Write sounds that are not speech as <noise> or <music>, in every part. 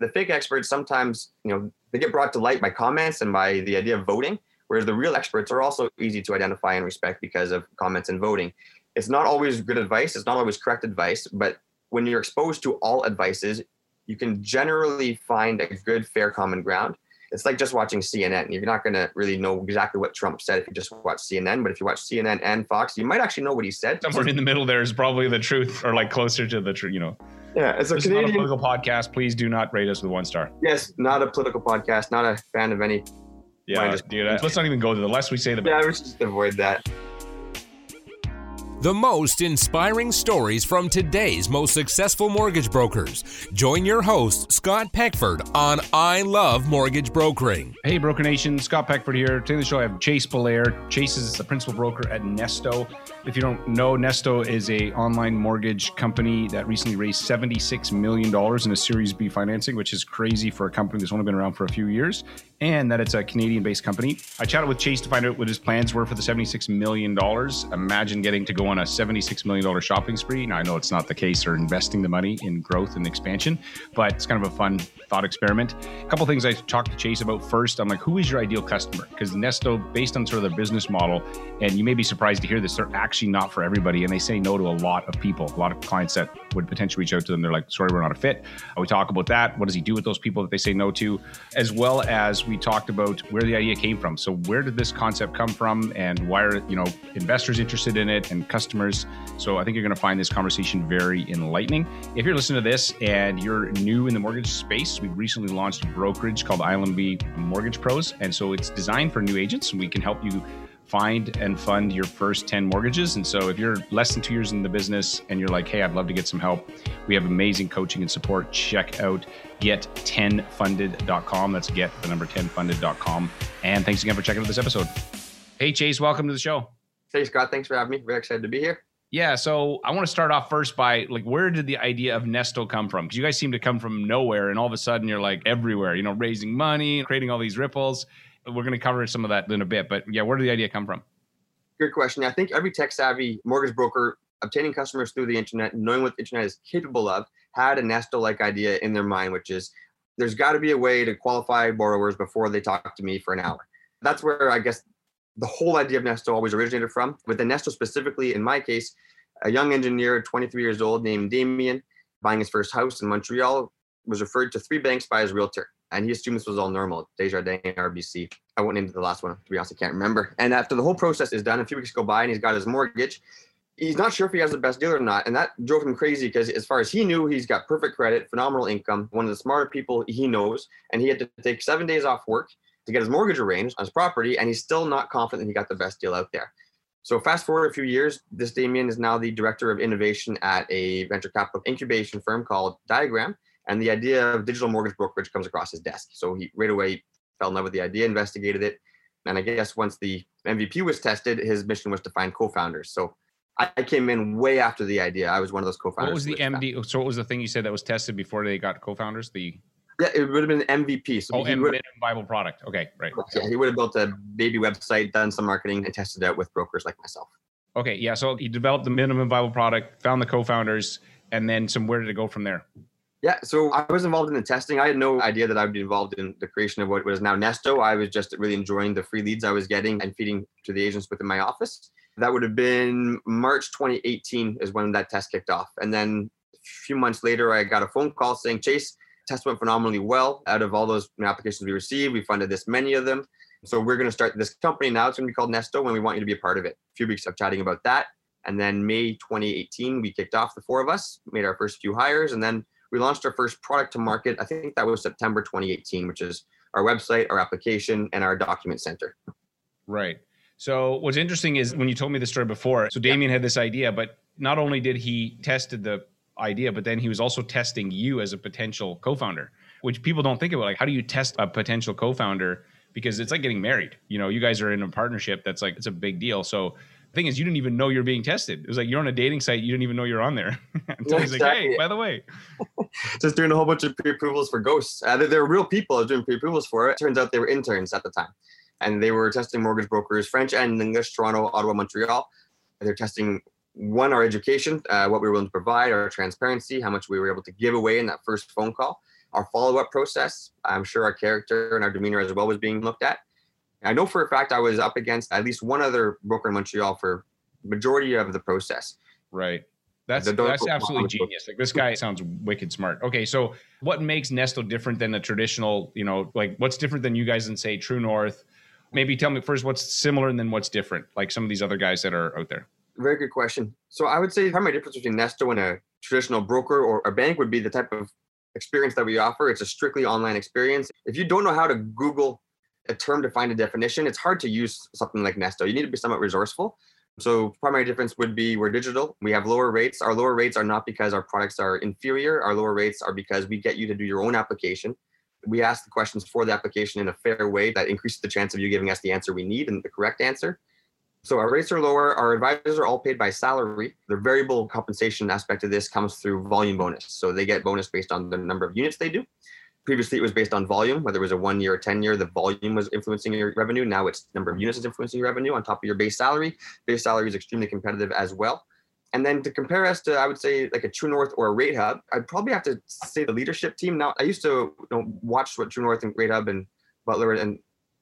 The fake experts sometimes, you know, they get brought to light by comments and by the idea of voting, whereas the real experts are also easy to identify and respect because of comments and voting. It's not always good advice, it's not always correct advice, but when you're exposed to all advices, you can generally find a good, fair common ground. It's like just watching CNN. You're not going to really know exactly what Trump said if you just watch CNN, but if you watch CNN and Fox, you might actually know what he said. Somewhere in the middle there is probably the truth or like closer to the truth, you know. Yeah, it's a this Canadian. is not a political podcast. Please do not rate us with one star. Yes, not a political podcast, not a fan of any. Yeah, dude. Let's not even go there. The less we say, the better. Yeah, let's just avoid that. The most inspiring stories from today's most successful mortgage brokers. Join your host, Scott Peckford, on I Love Mortgage Brokering. Hey, Broker Nation, Scott Peckford here. Today on the show, I have Chase Belair. Chase is the principal broker at Nesto. If you don't know, Nesto is a online mortgage company that recently raised $76 million in a Series B financing, which is crazy for a company that's only been around for a few years, and that it's a Canadian-based company. I chatted with Chase to find out what his plans were for the $76 million. Imagine getting to go on a $76 million shopping spree. Now, I know it's not the case or investing the money in growth and expansion, but it's kind of a fun thought experiment. A couple things I talked to Chase about first. I'm like, who is your ideal customer? Because Nesto, based on sort of their business model, and you may be surprised to hear this, they're actually not for everybody, and they say no to a lot of people, a lot of clients that would potentially reach out to them. They're like, sorry, we're not a fit. Uh, We talk about that. What does he do with those people that they say no to? As well as we talked about where the idea came from. So where did this concept come from, and why are you know investors interested in it and customers? So I think you're going to find this conversation very enlightening. If you're listening to this and you're new in the mortgage space, we recently launched a brokerage called ILMB Mortgage Pros, and so it's designed for new agents, and we can help you find and fund your first 10 mortgages. And so if you're less than two years in the business and you're like, hey, I'd love to get some help, we have amazing coaching and support. Check out get10funded.com. That's get the number 10funded.com. And thanks again for checking out this episode. Hey, Chase, welcome to the show. Hey, Scott, thanks for having me. Very excited to be here. Yeah, so I want to start off first by like, where did the idea of Nesto come from? Because you guys seem to come from nowhere, and all of a sudden you're like everywhere. You know, raising money, creating all these ripples. We're going to cover some of that in a bit, but yeah, where did the idea come from? Good question. I think every tech savvy mortgage broker obtaining customers through the internet, knowing what the internet is capable of, had a Nesto like idea in their mind, which is there's got to be a way to qualify borrowers before they talk to me for an hour. That's where I guess the whole idea of Nesto always originated from. With the Nesto specifically, in my case, a young engineer, 23 years old, named Damien, buying his first house in Montreal, was referred to three banks by his realtor. And he assumed this was all normal, Desjardins, RBC. I went into the last one, to be honest, I can't remember. And after the whole process is done, a few weeks go by and he's got his mortgage. He's not sure if he has the best deal or not. And that drove him crazy because, as far as he knew, he's got perfect credit, phenomenal income, one of the smarter people he knows. And he had to take seven days off work to get his mortgage arranged on his property. And he's still not confident that he got the best deal out there. So fast forward a few years, this Damien is now the director of innovation at a venture capital incubation firm called Diagram. And the idea of digital mortgage brokerage comes across his desk. So he right away fell in love with the idea, investigated it. And I guess once the MVP was tested, his mission was to find co-founders. So I came in way after the idea. I was one of those co-founders. What was the. MD? So what was the thing you said that was tested before they got co-founders? The Yeah, it would have been an MVP. So oh, he and would, minimum viable product. Okay, right. yeah, he would have built a baby website, done some marketing, and tested it out with brokers like myself. Okay, yeah. So he developed the minimum viable product, found the co-founders, and then some. Where did it go from there? Yeah, so I was involved in the testing. I had no idea that I would be involved in the creation of what was now Nesto. I was just really enjoying the free leads I was getting and feeding to the agents within my office. That would have been March 2018 is when that test kicked off. And then a few months later, I got a phone call saying, Chase, test went phenomenally well. Out of all those applications we received, we funded this many of them. So we're going to start this company now. It's going to be called Nesto, and we want you to be a part of it. A few weeks of chatting about that. And then May 2018, we kicked off the four of us, made our first few hires, and then we launched our first product to market. I think that was September 2018, which is our website, our application, and our document center. Right. So what's interesting is when you told me the story before. So Damien had this idea, but not only did he tested the idea, but then he was also testing you as a potential co-founder, which people don't think about. Like, how do you test a potential co-founder? Because it's like getting married. You know, you guys are in a partnership. That's like it's a big deal. So the thing is, you didn't even know you're being tested. It was like you're on a dating site. You didn't even know you're on there <laughs> until he's like, "Hey, by the way, <laughs> Just doing a whole bunch of pre-approvals for ghosts. Uh, they, were real people I was doing pre-approvals for. It turns out they were interns at the time, and they were testing mortgage brokers, French and English, Toronto, Ottawa, Montreal. They're testing one our education, uh, what we were willing to provide, our transparency, how much we were able to give away in that first phone call. our follow-up process. I'm sure our character and our demeanor as well was being looked at. I know for a fact I was up against at least one other broker in Montreal for majority of the process. Right. That's that's absolutely genius. Like this guy sounds wicked smart. Okay, so what makes Nesto different than a traditional, you know, like what's different than you guys and say True North? Maybe tell me first what's similar and then what's different, like some of these other guys that are out there. Very good question. So I would say the primary difference between Nesto and a traditional broker or a bank would be the type of experience that we offer. It's a strictly online experience. If you don't know how to Google a term to find a definition, it's hard to use something like Nesto. You need to be somewhat resourceful. So primary difference would be we're digital. We have lower rates. Our lower rates are not because our products are inferior. Our lower rates are because we get you to do your own application. We ask the questions for the application in a fair way that increases the chance of you giving us the answer we need and the correct answer. So our rates are lower. Our advisors are all paid by salary. The variable compensation aspect of this comes through volume bonus. So they get bonus based on the number of units they do. Previously, it was based on volume, whether it was a one year or 10 year, the volume was influencing your revenue. Now it's number of units is influencing your revenue on top of your base salary. Base salary is extremely competitive as well. And then to compare us to, I would say, like a True North or a Rate Hub, I'd probably have to say the leadership team. Now, I used to you know, watch what True North and Rate Hub and Butler and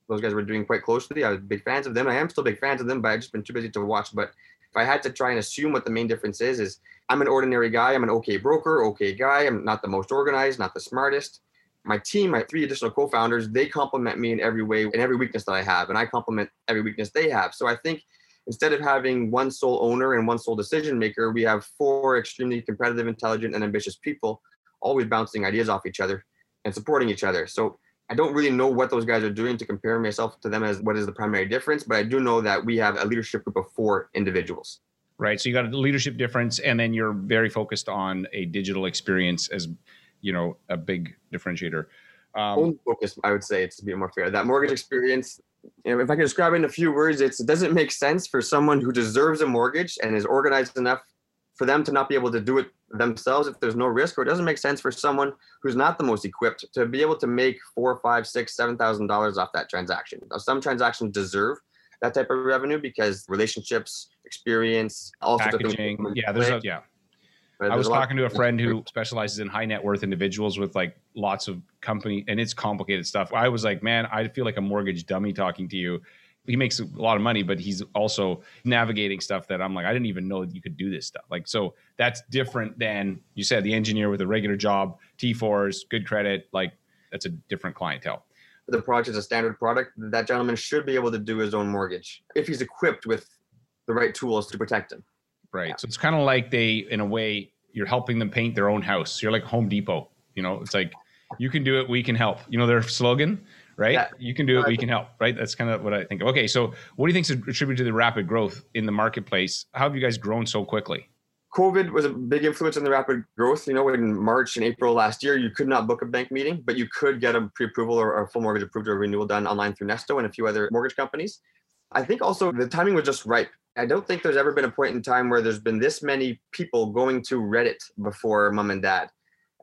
those guys were doing quite closely. I was big fans of them. I am still big fans of them, but I've just been too busy to watch. But if I had to try and assume what the main difference is, is I'm an ordinary guy. I'm an okay broker, okay guy. I'm not the most organized, not the smartest. My team, my three additional co-founders, they complement me in every way, in every weakness that I have, and I complement every weakness they have. So I think instead of having one sole owner and one sole decision maker, we have four extremely competitive, intelligent, and ambitious people, always bouncing ideas off each other and supporting each other. So I don't really know what those guys are doing to compare myself to them as what is the primary difference, but I do know that we have a leadership group of four individuals. Right. So you got a leadership difference, and then you're very focused on a digital experience as you know a big differentiator. Um, Only focus, I would say, it's to be more fair. That mortgage experience, you know, if I can describe it in a few words, it's, it doesn't make sense for someone who deserves a mortgage and is organized enough for them to not be able to do it themselves if there's no risk, or it doesn't make sense for someone who's not the most equipped to be able to make four, five, six, seven thousand dollars off that transaction. Now, some transactions deserve that type of revenue because relationships, experience, all packaging. Yeah, there's a yeah. I was talking to a friend who specializes in high net worth individuals with like lots of company, and it's complicated stuff. I was like, man, I feel like a mortgage dummy talking to you he makes a lot of money, but he's also navigating stuff that I'm like, I didn't even know that you could do this stuff. Like, so that's different than you said, the engineer with a regular job, T4s, good credit. Like, that's a different clientele. The product is a standard product. That gentleman should be able to do his own mortgage if he's equipped with the right tools to protect him. Right. Yeah. So it's kind of like they, in a way, you're helping them paint their own house. You're like Home Depot. You know, it's like you can do it, we can help. You know their slogan right? Yeah. You can do it, we can help, right? That's kind of what I think of. Okay, so what do you think is attributed to the rapid growth in the marketplace? How have you guys grown so quickly? COVID was a big influence on the rapid growth. You know, in March and April last year, you could not book a bank meeting, but you could get a pre-approval or a full mortgage approved or renewal done online through Nesto and a few other mortgage companies. I think also the timing was just ripe. I don't think there's ever been a point in time where there's been this many people going to Reddit before mom and dad.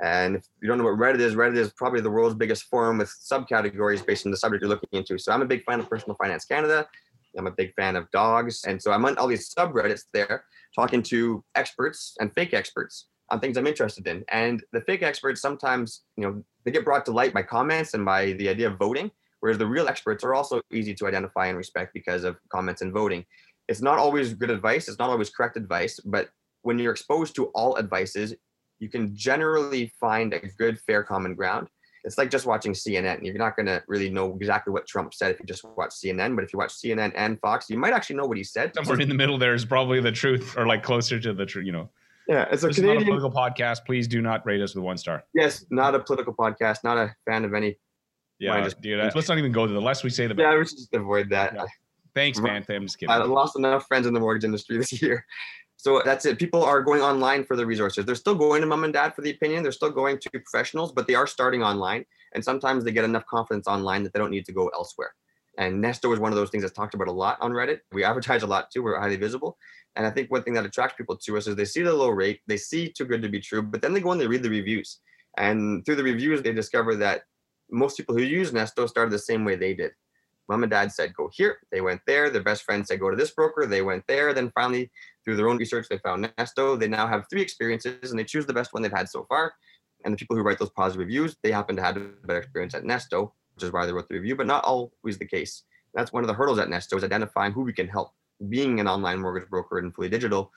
And if you don't know what Reddit is, Reddit is probably the world's biggest forum with subcategories based on the subject you're looking into. So I'm a big fan of Personal Finance Canada. I'm a big fan of dogs. And so I'm on all these subreddits there talking to experts and fake experts on things I'm interested in. And the fake experts sometimes, you know, they get brought to light by comments and by the idea of voting, whereas the real experts are also easy to identify and respect because of comments and voting. It's not always good advice, it's not always correct advice, but when you're exposed to all advices, you can generally find a good, fair common ground. It's like just watching CNN. You're not going to really know exactly what Trump said if you just watch CNN, but if you watch CNN and Fox, you might actually know what he said. Somewhere in the middle there is probably the truth, or like closer to the truth. You know. Yeah, it's a this Canadian not a political podcast. Please do not rate us with one star. Yes, not a political podcast. Not a fan of any. Yeah, just, dude. Let's not even go to the less we say the better. Yeah, we should just avoid that. Yeah. Thanks, man. I'm just kidding. I lost enough friends in the mortgage industry this year. So that's it. People are going online for the resources. They're still going to mom and dad for the opinion. They're still going to professionals, but they are starting online. And sometimes they get enough confidence online that they don't need to go elsewhere. And Nesto is one of those things that's talked about a lot on Reddit. We <laughs> advertise a lot too. We're highly visible. And I think one thing that attracts people to us is they see the low rate, they see too good to be true, but then they go and they read the reviews. And through the reviews, they discover that most people who use Nesto started the same way they did. Mom and dad said, go here. They went there. Their best friend said, go to this broker. They went there. Then finally, through their own research, they found Nesto. They now have three experiences and they choose the best one they've had so far. And the people who write those positive reviews, they happen to have a better experience at Nesto, which is why they wrote the review, but not always the case. That's one of the hurdles at Nesto is identifying who we can help. Being an online mortgage broker and fully digital,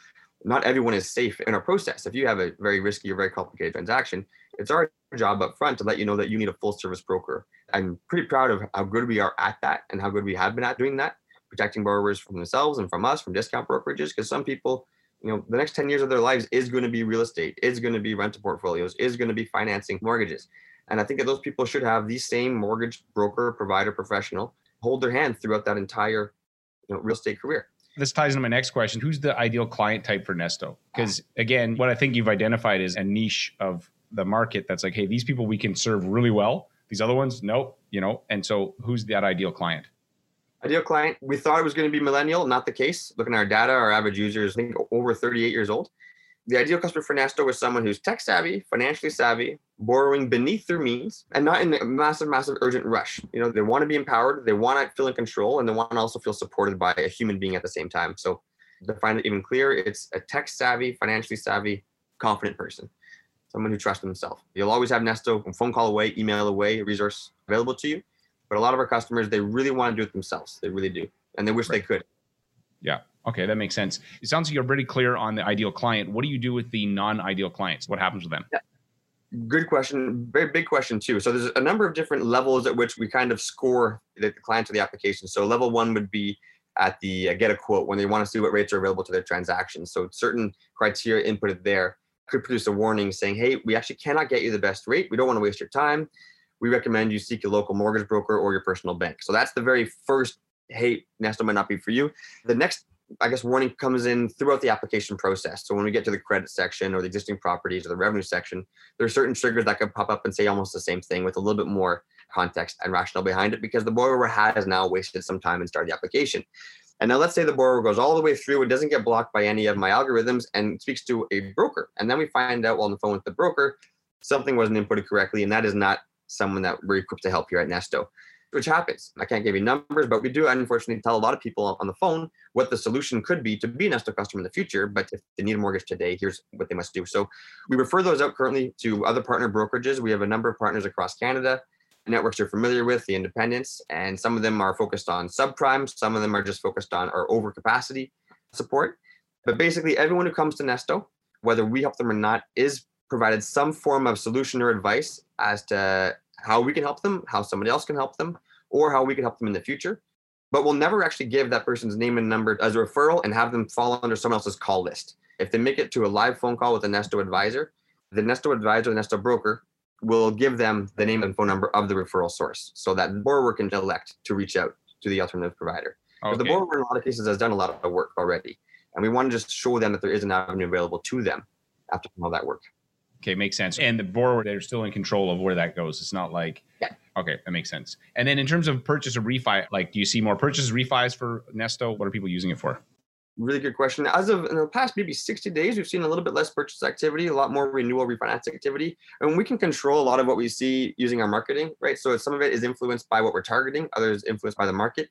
not everyone is safe in our process. If you have a very risky or very complicated transaction, it's our job up front to let you know that you need a full service broker. I'm pretty proud of how good we are at that and how good we have been at doing that, protecting borrowers from themselves and from us, from discount brokerages. Because some people, you know, the next 10 years of their lives is going to be real estate, is going to be rental portfolios, is going to be financing mortgages. And I think that those people should have the same mortgage broker, provider, professional hold their hand throughout that entire you know, real estate career this ties into my next question who's the ideal client type for nesto because again what i think you've identified is a niche of the market that's like hey these people we can serve really well these other ones nope you know and so who's that ideal client ideal client we thought it was going to be millennial not the case looking at our data our average user is i think over 38 years old the ideal customer for Nesto is someone who's tech savvy, financially savvy, borrowing beneath their means, and not in a massive, massive urgent rush. You know, they want to be empowered, they want to feel in control, and they want to also feel supported by a human being at the same time. So, to find it even clearer, it's a tech savvy, financially savvy, confident person, someone who trusts themselves. You'll always have Nesto phone call away, email away, resource available to you. But a lot of our customers, they really want to do it themselves. They really do, and they wish right. they could. Yeah. Okay, that makes sense. It sounds like you're pretty clear on the ideal client. What do you do with the non-ideal clients? What happens with them? Yeah. Good question. Very big question too. So there's a number of different levels at which we kind of score the client to the application. So level one would be at the uh, get a quote when they want to see what rates are available to their transactions. So certain criteria inputted there could produce a warning saying, "Hey, we actually cannot get you the best rate. We don't want to waste your time. We recommend you seek a local mortgage broker or your personal bank." So that's the very first hey, Nesto might not be for you. The next I guess warning comes in throughout the application process. So when we get to the credit section or the existing properties or the revenue section, there are certain triggers that could pop up and say almost the same thing with a little bit more context and rationale behind it because the borrower has now wasted some time and started the application. And now let's say the borrower goes all the way through and doesn't get blocked by any of my algorithms and speaks to a broker. And then we find out while on the phone with the broker, something wasn't inputted correctly. And that is not someone that we're equipped to help here at Nesto which happens. I can't give you numbers, but we do unfortunately tell a lot of people on the phone what the solution could be to be a Nesto customer in the future. But if they need a mortgage today, here's what they must do. So we refer those out currently to other partner brokerages. We have a number of partners across Canada, networks you're familiar with, the independents, and some of them are focused on subprime, some of them are just focused on our overcapacity support. But basically, everyone who comes to Nesto, whether we help them or not, is provided some form of solution or advice as to how we can help them, how somebody else can help them, or how we can help them in the future. But we'll never actually give that person's name and number as a referral and have them fall under someone else's call list. If they make it to a live phone call with a Nesto advisor, the Nesto advisor, the Nesto broker, will give them the name and phone number of the referral source so that borrower can elect to reach out to the alternative provider. Okay. The borrower, in a lot of cases, has done a lot of work already. And we want to just show them that there is an avenue available to them after all that work. Okay, makes sense. And the borrower, they're still in control of where that goes. It's not like, yeah. Okay, that makes sense. And then in terms of purchase or refi, like, do you see more purchases, refis for Nesto? What are people using it for? Really good question. As of in the past maybe 60 days, we've seen a little bit less purchase activity, a lot more renewal refinance activity. And we can control a lot of what we see using our marketing, right? So some of it is influenced by what we're targeting, others influenced by the market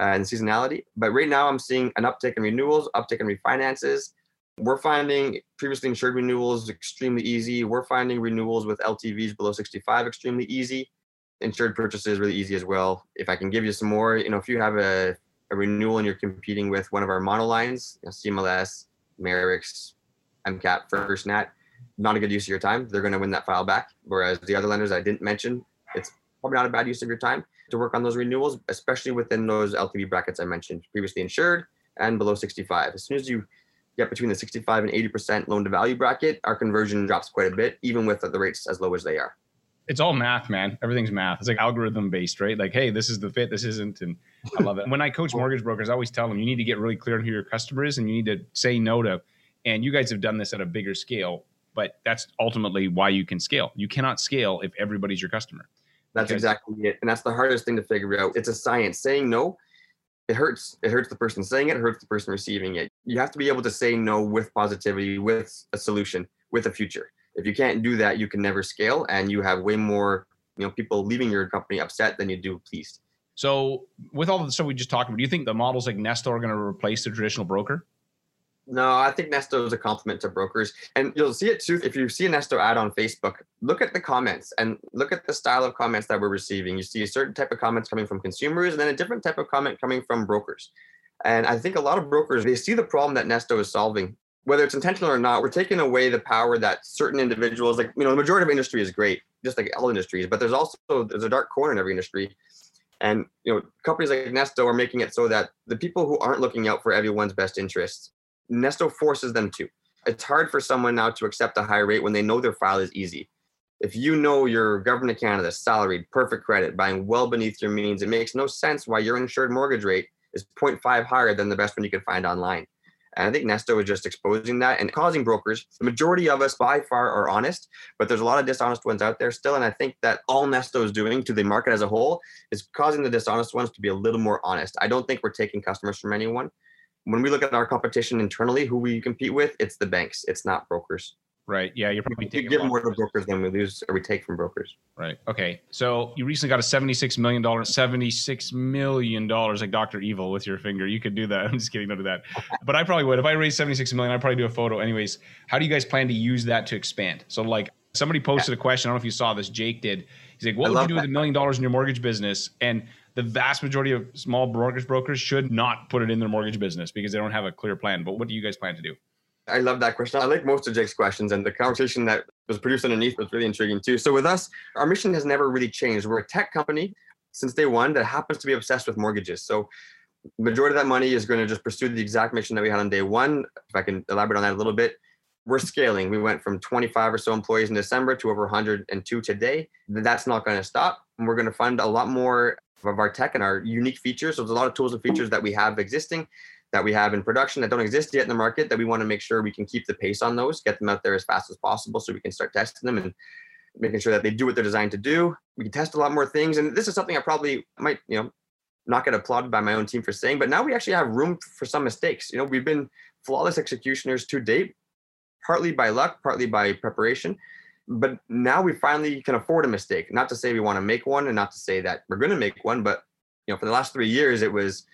uh, and seasonality. But right now, I'm seeing an uptick in renewals, uptick in refinances, we're finding previously insured renewals extremely easy. We're finding renewals with LTVs below 65 extremely easy. Insured purchases really easy as well. If I can give you some more, you know, if you have a, a renewal and you're competing with one of our monolines, you know, CMLS, Merix, MCAP, First Nat, not a good use of your time. They're going to win that file back. Whereas the other lenders I didn't mention, it's probably not a bad use of your time to work on those renewals, especially within those LTV brackets I mentioned, previously insured and below 65. As soon as you get between the 65 and 80% loan to value bracket, our conversion drops quite a bit, even with the rates as low as they are. It's all math, man. Everything's math. It's like algorithm based, right? Like, hey, this is the fit, this isn't. And I love it. <laughs> when I coach mortgage brokers, I always tell them you need to get really clear on who your customer is and you need to say no to. And you guys have done this at a bigger scale, but that's ultimately why you can scale. You cannot scale if everybody's your customer. That's because exactly it. And that's the hardest thing to figure out. It's a science. Saying no it hurts. It hurts the person saying it, it hurts the person receiving it. You have to be able to say no with positivity, with a solution, with a future. If you can't do that, you can never scale and you have way more, you know, people leaving your company upset than you do pleased. So with all the stuff we just talked about, do you think the models like Nesto are going to replace the traditional broker? No, I think Nesto is a compliment to brokers. And you'll see it too. If you see a Nesto ad on Facebook, look at the comments and look at the style of comments that we're receiving. You see a certain type of comments coming from consumers and then a different type of comment coming from brokers. And I think a lot of brokers, they see the problem that Nesto is solving. Whether it's intentional or not, we're taking away the power that certain individuals, like, you know, the majority of industry is great, just like all industries, but there's also, there's a dark corner in every industry. And, you know, companies like Nesto are making it so that the people who aren't looking out for everyone's best interests Nesto forces them to. It's hard for someone now to accept a high rate when they know their file is easy. If you know your government of Canada, salaried, perfect credit, buying well beneath your means, it makes no sense why your insured mortgage rate is 0.5 higher than the best one you can find online. And I think Nesto is just exposing that and causing brokers. The majority of us by far are honest, but there's a lot of dishonest ones out there still. And I think that all Nesto is doing to the market as a whole is causing the dishonest ones to be a little more honest. I don't think we're taking customers from anyone when we look at our competition internally, who we compete with, it's the banks. It's not brokers. Right. Yeah. You're probably taking. We give more to brokers than we lose or we take from brokers. Right. Okay. So you recently got a seventy-six million dollar, seventy-six million dollars, like Doctor Evil with your finger. You could do that. <laughs> I'm just kidding. Don't do that. <laughs> But I probably would. If I raised seventy-six million, I'd probably do a photo. Anyways, how do you guys plan to use that to expand? So like somebody posted a question. I don't know if you saw this. Jake did. He's like, "What I would you do with a million dollars in your mortgage business?" And the vast majority of small mortgage brokers should not put it in their mortgage business because they don't have a clear plan. But what do you guys plan to do? I love that question. I like most of Jake's questions, and the conversation that was produced underneath was really intriguing too. So, with us, our mission has never really changed. We're a tech company since day one that happens to be obsessed with mortgages. So, majority of that money is going to just pursue the exact mission that we had on day one. If I can elaborate on that a little bit, we're scaling. We went from 25 or so employees in December to over 102 today. That's not going to stop. And we're going to fund a lot more of our tech and our unique features. So there's a lot of tools and features that we have existing, that we have in production that don't exist yet in the market that we want to make sure we can keep the pace on those, get them out there as fast as possible so we can start testing them and making sure that they do what they're designed to do. We can test a lot more things. And this is something I probably might, you know, not get applauded by my own team for saying, but now we actually have room for some mistakes. You know, we've been flawless executioners to date, partly by luck, partly by preparation but now we finally can afford a mistake. Not to say we want to make one, and not to say that we're going to make one, but you know, for the last three years, it was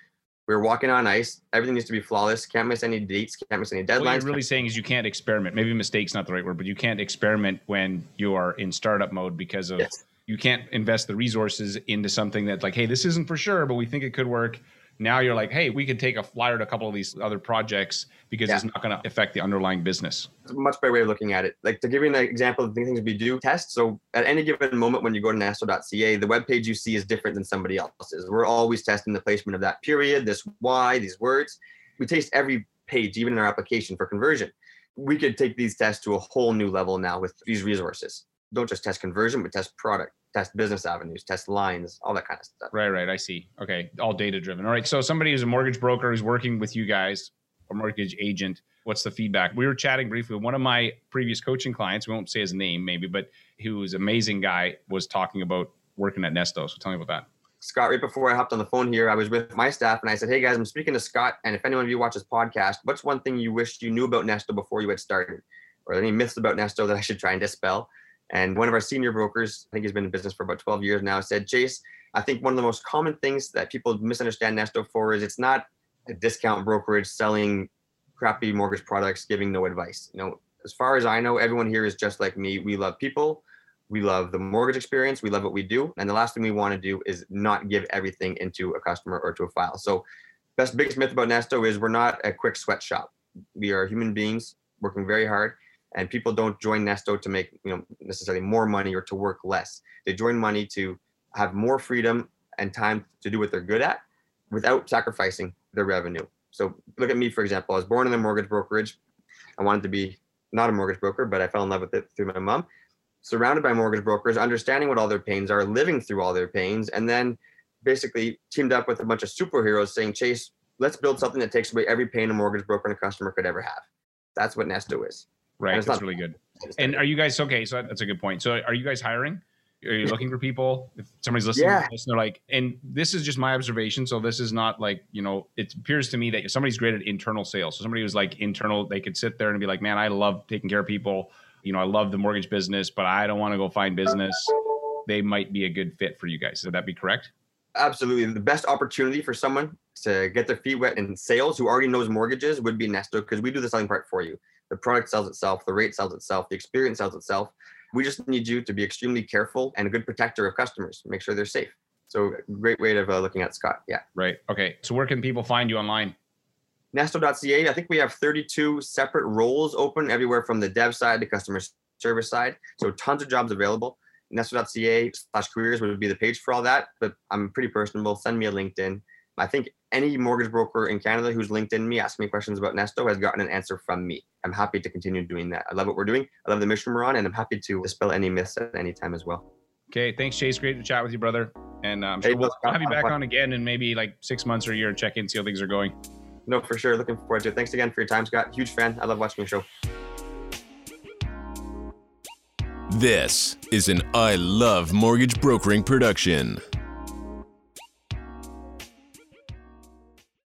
we were walking on ice. Everything needs to be flawless. Can't miss any dates. Can't miss any deadlines. What you're really saying is you can't experiment. Maybe mistake's not the right word, but you can't experiment when you are in startup mode because of yes. you can't invest the resources into something that's like, hey, this isn't for sure, but we think it could work now you're like, hey, we can take a flyer to a couple of these other projects because yeah. it's not going to affect the underlying business. It's a much better way of looking at it. Like to give you an example of the things we do test. So at any given moment when you go to nesto.ca, the web page you see is different than somebody else's. We're always testing the placement of that period, this why, these words. We taste every page, even in our application for conversion. We could take these tests to a whole new level now with these resources. Don't just test conversion, but test product test business avenues, test lines, all that kind of stuff. Right, right. I see. Okay. All data driven. All right. So somebody who's a mortgage broker who's working with you guys, a mortgage agent, what's the feedback? We were chatting briefly with one of my previous coaching clients. We won't say his name, maybe, but who was an amazing guy, was talking about working at Nesto. So tell me about that. Scott, right before I hopped on the phone here, I was with my staff and I said, Hey guys, I'm speaking to Scott. And if anyone of you watches podcast, what's one thing you wish you knew about Nesto before you had started? Or any myths about Nesto that I should try and dispel? And one of our senior brokers, I think he's been in business for about 12 years now, said, Chase, I think one of the most common things that people misunderstand Nesto for is it's not a discount brokerage selling crappy mortgage products, giving no advice. You know, as far as I know, everyone here is just like me. We love people. We love the mortgage experience. We love what we do. And the last thing we want to do is not give everything into a customer or to a file. So best biggest myth about Nesto is we're not a quick sweat shop. We are human beings working very hard and people don't join Nesto to make you know necessarily more money or to work less. They join money to have more freedom and time to do what they're good at without sacrificing their revenue. So look at me for example. I was born in a mortgage brokerage. I wanted to be not a mortgage broker, but I fell in love with it through my mom. Surrounded by mortgage brokers, understanding what all their pains are, living through all their pains, and then basically teamed up with a bunch of superheroes saying, Chase, let's build something that takes away every pain a mortgage broker and a customer could ever have. That's what Nesto is. Right. That's not, really good. And are you guys okay? So that's a good point. So are you guys hiring? Are you looking for people? If somebody's listening yeah. to this, they're like, and this is just my observation. So this is not like, you know, it appears to me that somebody's great at internal sales. So somebody who's like internal, they could sit there and be like, man, I love taking care of people. You know, I love the mortgage business, but I don't want to go find business. They might be a good fit for you guys. Would that be correct? Absolutely. The best opportunity for someone to get their feet wet in sales who already knows mortgages would be Nesto because we do the selling part for you. The product sells itself, the rate sells itself, the experience sells itself. We just need you to be extremely careful and a good protector of customers. Make sure they're safe. So great way of uh, looking at Scott. Yeah. Right. Okay. So where can people find you online? Nesto.ca. I think we have 32 separate roles open everywhere from the dev side to customer service side. So tons of jobs available. Nesto.ca slash careers would be the page for all that. But I'm pretty personable. Send me a LinkedIn. I think any mortgage broker in Canada who's LinkedIn me, asking me questions about Nesto has gotten an answer from me. I'm happy to continue doing that. I love what we're doing. I love the mission we're on, and I'm happy to dispel any myths at any time as well. Okay, thanks, Chase. Great to chat with you, brother. And uh, I'm sure hey, we'll have you back on again in maybe like six months or a year and check in, see how things are going. No, for sure. Looking forward to it. Thanks again for your time, Scott. Huge fan. I love watching your show. This is an I Love Mortgage Brokering production.